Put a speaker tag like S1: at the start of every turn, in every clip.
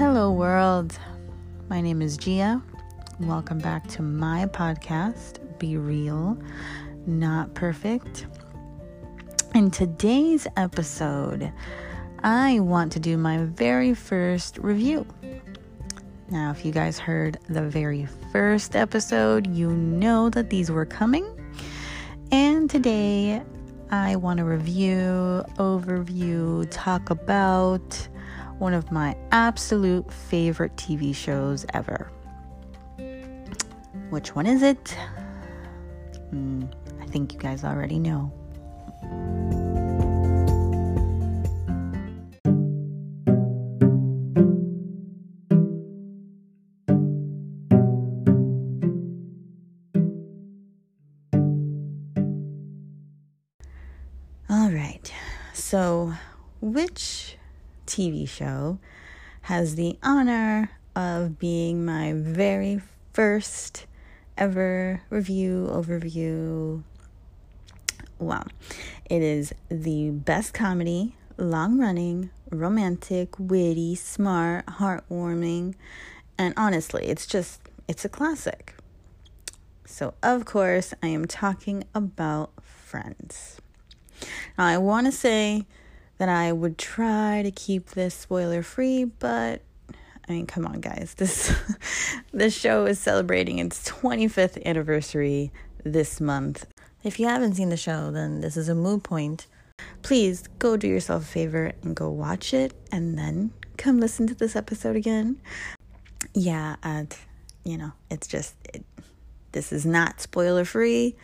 S1: Hello, world. My name is Gia. Welcome back to my podcast, Be Real, Not Perfect. In today's episode, I want to do my very first review. Now, if you guys heard the very first episode, you know that these were coming. And today, I want to review, overview, talk about one of my absolute favorite TV shows ever. Which one is it? Mm, I think you guys already know. All right. So, which TV show has the honor of being my very first ever review overview. Wow. It is the best comedy, long running, romantic, witty, smart, heartwarming, and honestly, it's just it's a classic. So, of course, I am talking about Friends. Now, I want to say that I would try to keep this spoiler free, but I mean, come on, guys. This this show is celebrating its 25th anniversary this month. If you haven't seen the show, then this is a moot point. Please go do yourself a favor and go watch it, and then come listen to this episode again. Yeah, and you know, it's just it, this is not spoiler free.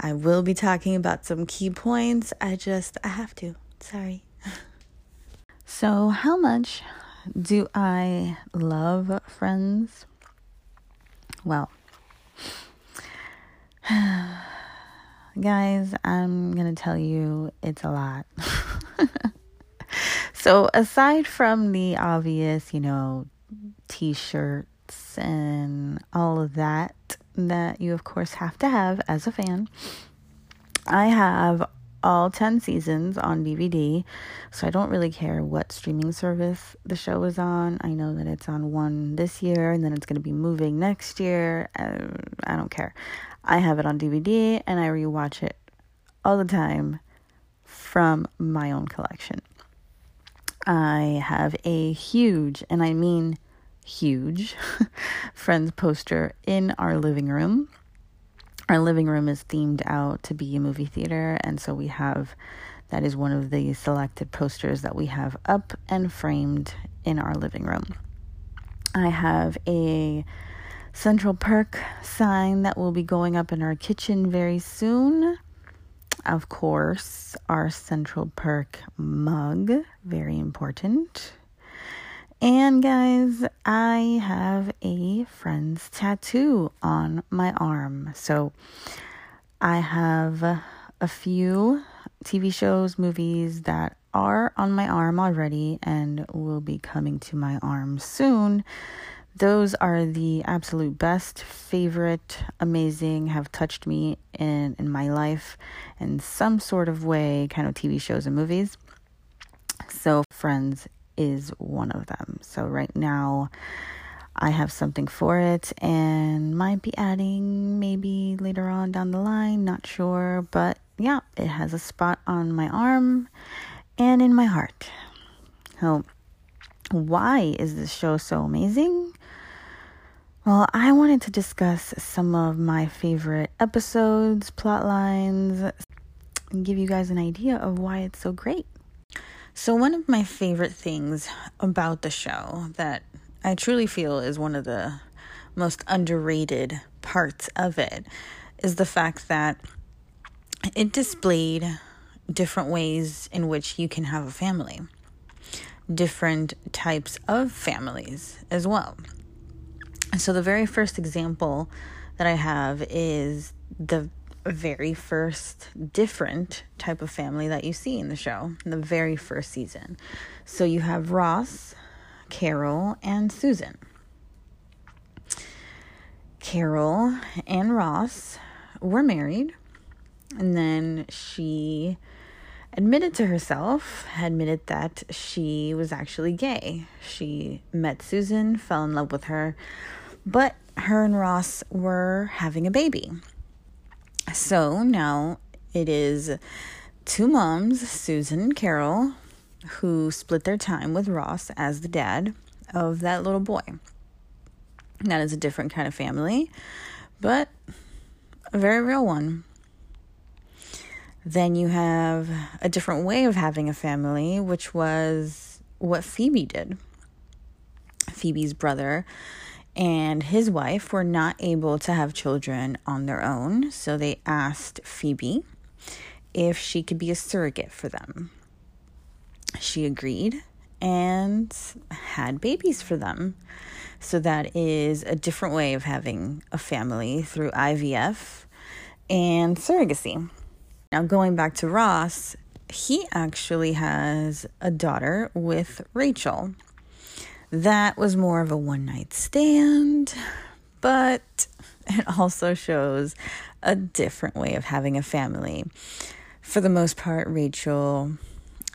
S1: I will be talking about some key points. I just I have to. Sorry. So, how much do I love friends? Well, guys, I'm going to tell you it's a lot. so, aside from the obvious, you know, t shirts and all of that, that you, of course, have to have as a fan, I have all 10 seasons on DVD, so I don't really care what streaming service the show is on. I know that it's on one this year and then it's going to be moving next year. I don't care. I have it on DVD and I rewatch it all the time from my own collection. I have a huge, and I mean huge, Friends poster in our living room our living room is themed out to be a movie theater, and so we have that is one of the selected posters that we have up and framed in our living room. I have a Central Perk sign that will be going up in our kitchen very soon. Of course, our Central Perk mug, very important. And guys, I have a friend's tattoo on my arm. So I have a few TV shows, movies that are on my arm already and will be coming to my arm soon. Those are the absolute best, favorite, amazing, have touched me in, in my life in some sort of way, kind of TV shows and movies. So, Friends is one of them. So right now I have something for it and might be adding maybe later on down the line, not sure, but yeah, it has a spot on my arm and in my heart. So why is this show so amazing? Well, I wanted to discuss some of my favorite episodes, plot lines, and give you guys an idea of why it's so great. So, one of my favorite things about the show that I truly feel is one of the most underrated parts of it is the fact that it displayed different ways in which you can have a family, different types of families as well. So, the very first example that I have is the very first different type of family that you see in the show, the very first season. So you have Ross, Carol, and Susan. Carol and Ross were married, and then she admitted to herself, admitted that she was actually gay. She met Susan, fell in love with her, but her and Ross were having a baby. So now it is two moms, Susan and Carol, who split their time with Ross as the dad of that little boy. That is a different kind of family, but a very real one. Then you have a different way of having a family, which was what Phoebe did. Phoebe's brother and his wife were not able to have children on their own, so they asked Phoebe if she could be a surrogate for them. She agreed and had babies for them. So that is a different way of having a family through IVF and surrogacy. Now, going back to Ross, he actually has a daughter with Rachel. That was more of a one night stand, but it also shows a different way of having a family. For the most part, Rachel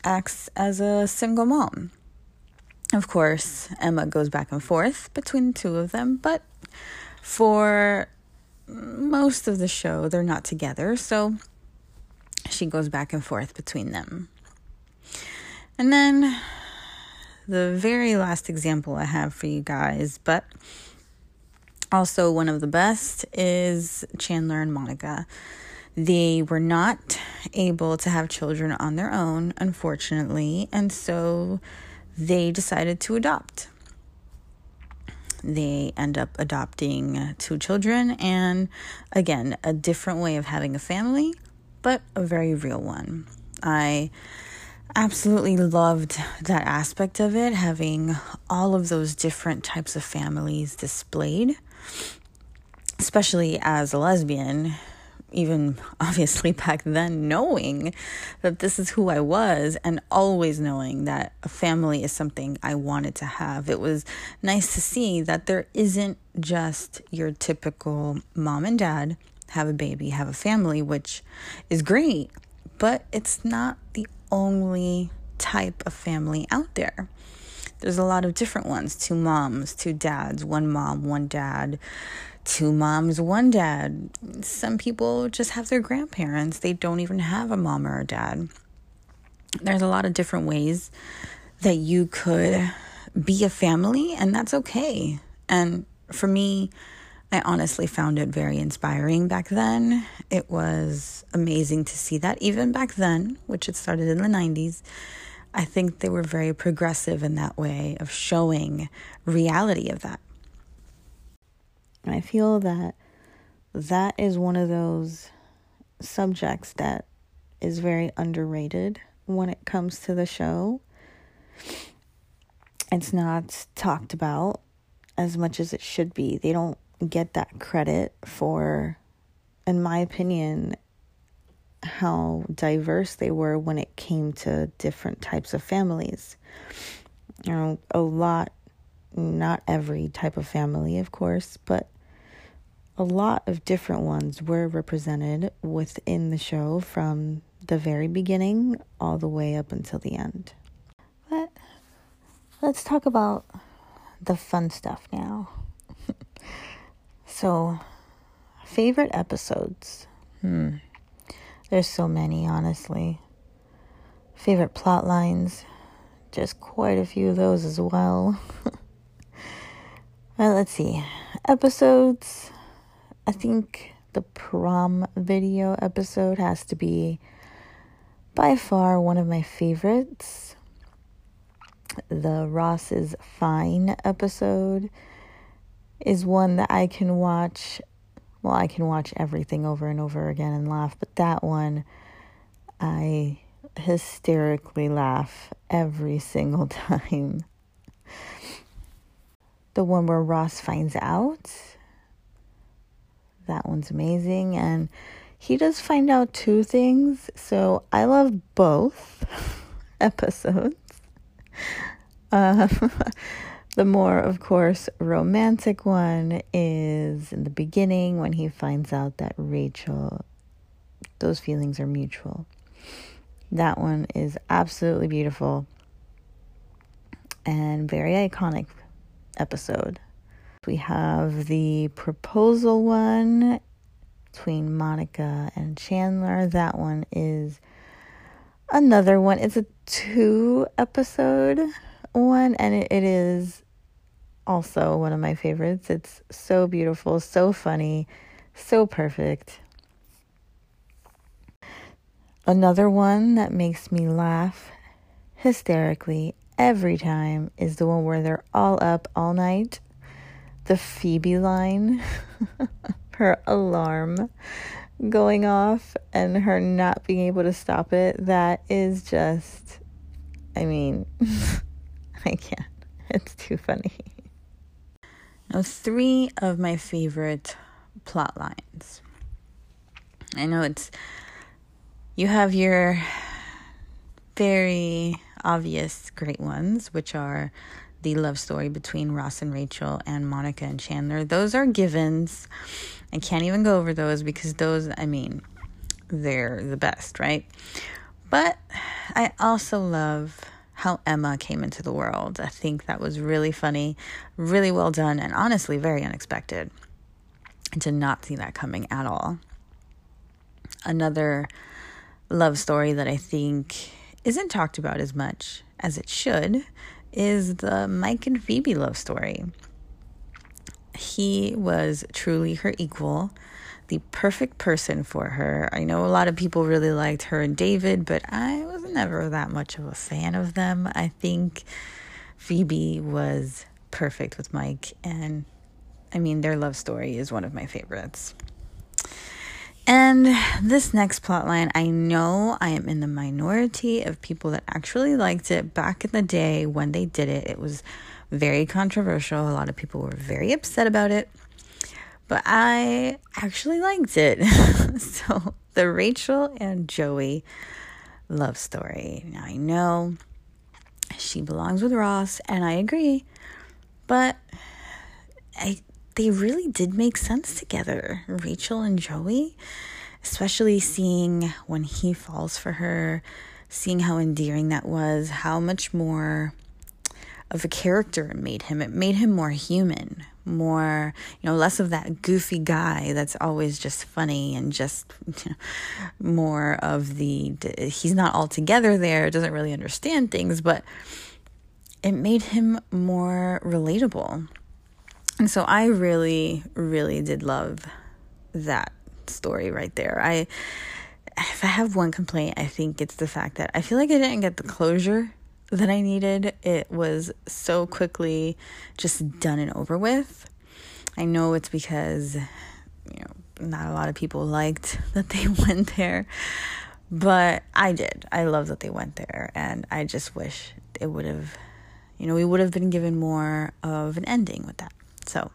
S1: acts as a single mom. Of course, Emma goes back and forth between the two of them, but for most of the show, they're not together, so she goes back and forth between them. And then the very last example I have for you guys, but also one of the best, is Chandler and Monica. They were not able to have children on their own, unfortunately, and so they decided to adopt. They end up adopting two children, and again, a different way of having a family but a very real one. I absolutely loved that aspect of it, having all of those different types of families displayed, especially as a lesbian. Even obviously back then, knowing that this is who I was, and always knowing that a family is something I wanted to have. It was nice to see that there isn't just your typical mom and dad have a baby, have a family, which is great, but it's not the only type of family out there. There's a lot of different ones two moms, two dads, one mom, one dad, two moms, one dad. Some people just have their grandparents, they don't even have a mom or a dad. There's a lot of different ways that you could be a family, and that's okay. And for me, I honestly found it very inspiring back then. It was amazing to see that even back then, which it started in the 90s. I think they were very progressive in that way of showing reality of that. I feel that that is one of those subjects that is very underrated when it comes to the show. It's not talked about as much as it should be. They don't get that credit for, in my opinion, how diverse they were when it came to different types of families. You know, a lot, not every type of family, of course, but a lot of different ones were represented within the show from the very beginning all the way up until the end. But let's talk about the fun stuff now. So, favorite episodes? Hmm. There's so many, honestly. Favorite plot lines? Just quite a few of those as well. well, let's see. Episodes. I think the prom video episode has to be by far one of my favorites. The Ross is Fine episode is one that I can watch. Well, I can watch everything over and over again and laugh, but that one, I hysterically laugh every single time. The one where Ross finds out, that one's amazing. And he does find out two things, so I love both episodes. Um, The more, of course, romantic one is in the beginning when he finds out that Rachel, those feelings are mutual. That one is absolutely beautiful and very iconic episode. We have the proposal one between Monica and Chandler. That one is another one. It's a two episode one, and it, it is also one of my favorites. It's so beautiful, so funny, so perfect. Another one that makes me laugh hysterically every time is the one where they're all up all night. The Phoebe line, her alarm going off and her not being able to stop it. That is just, I mean, I can't. It's too funny. Now, three of my favorite plot lines. I know it's you have your very obvious great ones, which are the love story between Ross and Rachel and Monica and Chandler. Those are givens. I can't even go over those because those, I mean, they're the best, right? But I also love how Emma came into the world. I think that was really funny, really well done, and honestly, very unexpected. I did not see that coming at all. Another love story that I think isn't talked about as much as it should is the Mike and Phoebe love story. He was truly her equal, the perfect person for her. I know a lot of people really liked her and David, but I was never that much of a fan of them. I think Phoebe was perfect with Mike, and I mean, their love story is one of my favorites. And this next plotline, I know I am in the minority of people that actually liked it back in the day when they did it. It was very controversial. A lot of people were very upset about it. But I actually liked it. so, the Rachel and Joey love story. Now, I know she belongs with Ross, and I agree. But I they really did make sense together, Rachel and Joey, especially seeing when he falls for her, seeing how endearing that was, how much more of a character it made him. It made him more human, more, you know, less of that goofy guy that's always just funny and just you know, more of the, he's not altogether there, doesn't really understand things, but it made him more relatable. And so I really, really did love that story right there. I if I have one complaint, I think it's the fact that I feel like I didn't get the closure that I needed. It was so quickly just done and over with. I know it's because you know not a lot of people liked that they went there, but I did. I love that they went there and I just wish it would have you know, we would have been given more of an ending with that. So,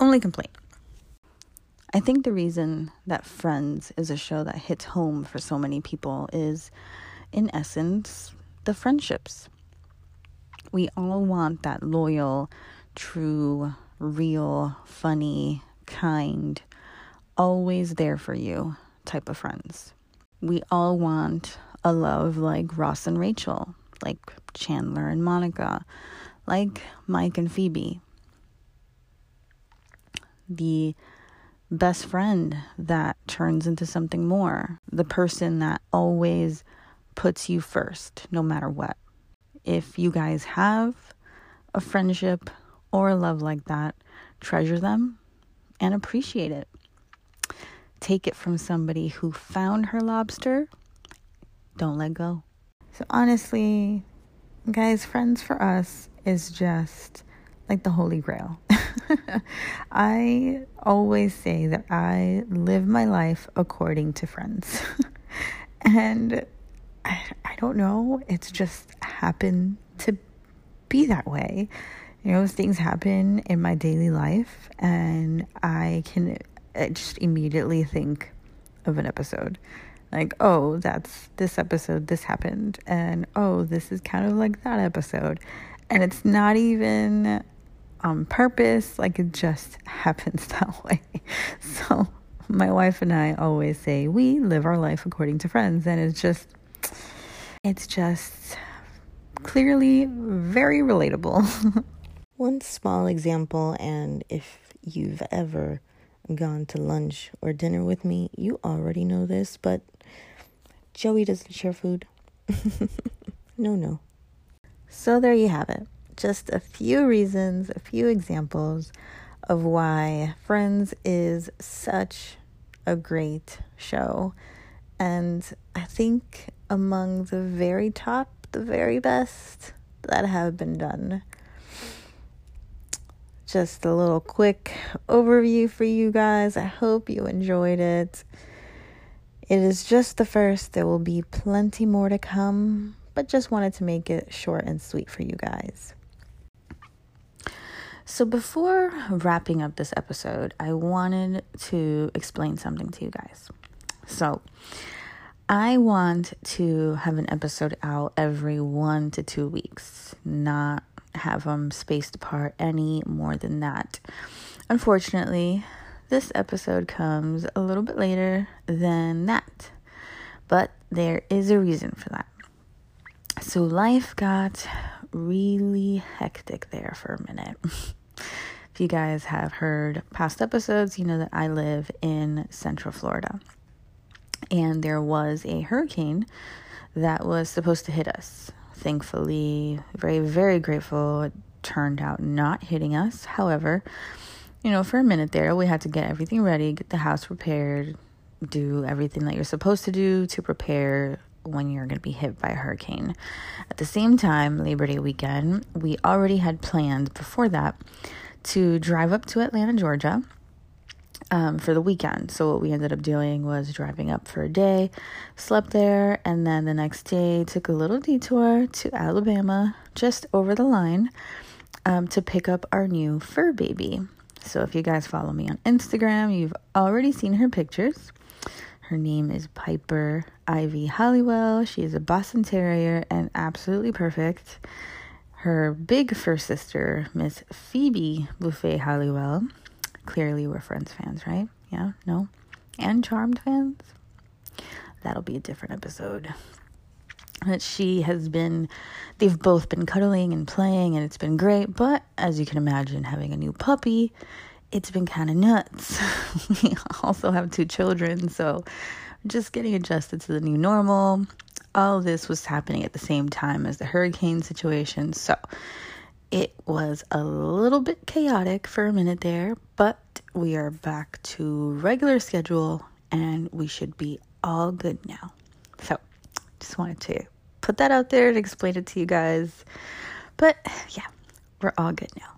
S1: only complaint. I think the reason that Friends is a show that hits home for so many people is, in essence, the friendships. We all want that loyal, true, real, funny, kind, always there for you type of friends. We all want a love like Ross and Rachel, like Chandler and Monica, like Mike and Phoebe the best friend that turns into something more, the person that always puts you first, no matter what. If you guys have a friendship or a love like that, treasure them and appreciate it. Take it from somebody who found her lobster. Don't let go. So, honestly, guys, friends for us is just like the Holy Grail. I always say that I live my life according to friends. and I, I don't know, it's just happened to be that way. You know, things happen in my daily life, and I can uh, just immediately think of an episode. Like, oh, that's this episode, this happened. And oh, this is kind of like that episode. And it's not even on purpose, like it just happens that way. So, my wife and I always say we live our life according to friends, and it's just It's just clearly very relatable. One small example, and if you've ever gone to lunch or dinner with me, you already know this, but Joey doesn't share food. no, no. So there you have it. Just a few reasons, a few examples of why Friends is such a great show. And I think among the very top, the very best that have been done. Just a little quick overview for you guys. I hope you enjoyed it. It is just the first. There will be plenty more to come, but just wanted to make it short and sweet for you guys. So, before wrapping up this episode, I wanted to explain something to you guys. So, I want to have an episode out every one to two weeks, not have them spaced apart any more than that. Unfortunately, this episode comes a little bit later than that, but there is a reason for that. So, life got really hectic there for a minute. if you guys have heard past episodes, you know that I live in Central Florida. And there was a hurricane that was supposed to hit us. Thankfully, very, very grateful, it turned out not hitting us. However, you know, for a minute there, we had to get everything ready, get the house repaired, do everything that you're supposed to do to prepare when you're going to be hit by a hurricane. At the same time, Labor Day weekend, we already had planned before that to drive up to Atlanta, Georgia. Um, for the weekend. So, what we ended up doing was driving up for a day, slept there, and then the next day took a little detour to Alabama, just over the line, um, to pick up our new fur baby. So, if you guys follow me on Instagram, you've already seen her pictures. Her name is Piper Ivy Halliwell. She is a Boston Terrier and absolutely perfect. Her big first sister, Miss Phoebe Buffay Halliwell. Clearly, we're Friends fans, right? Yeah? No? And Charmed fans? That'll be a different episode. That she has been, they've both been cuddling and playing, and it's been great. But as you can imagine, having a new puppy it's been kind of nuts. we also have two children, so just getting adjusted to the new normal. All this was happening at the same time as the hurricane situation, so it was a little bit chaotic for a minute there, but we are back to regular schedule and we should be all good now. So, just wanted to put that out there and explain it to you guys. But yeah, we're all good now.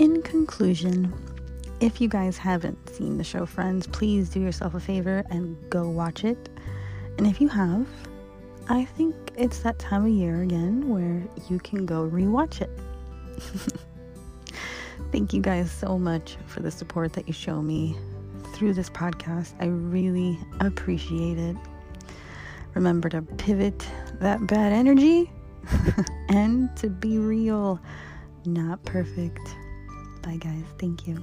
S1: in conclusion, if you guys haven't seen the show Friends, please do yourself a favor and go watch it. And if you have, I think it's that time of year again where you can go rewatch it. Thank you guys so much for the support that you show me through this podcast. I really appreciate it. Remember to pivot that bad energy and to be real, not perfect. Bye, guys. Thank you.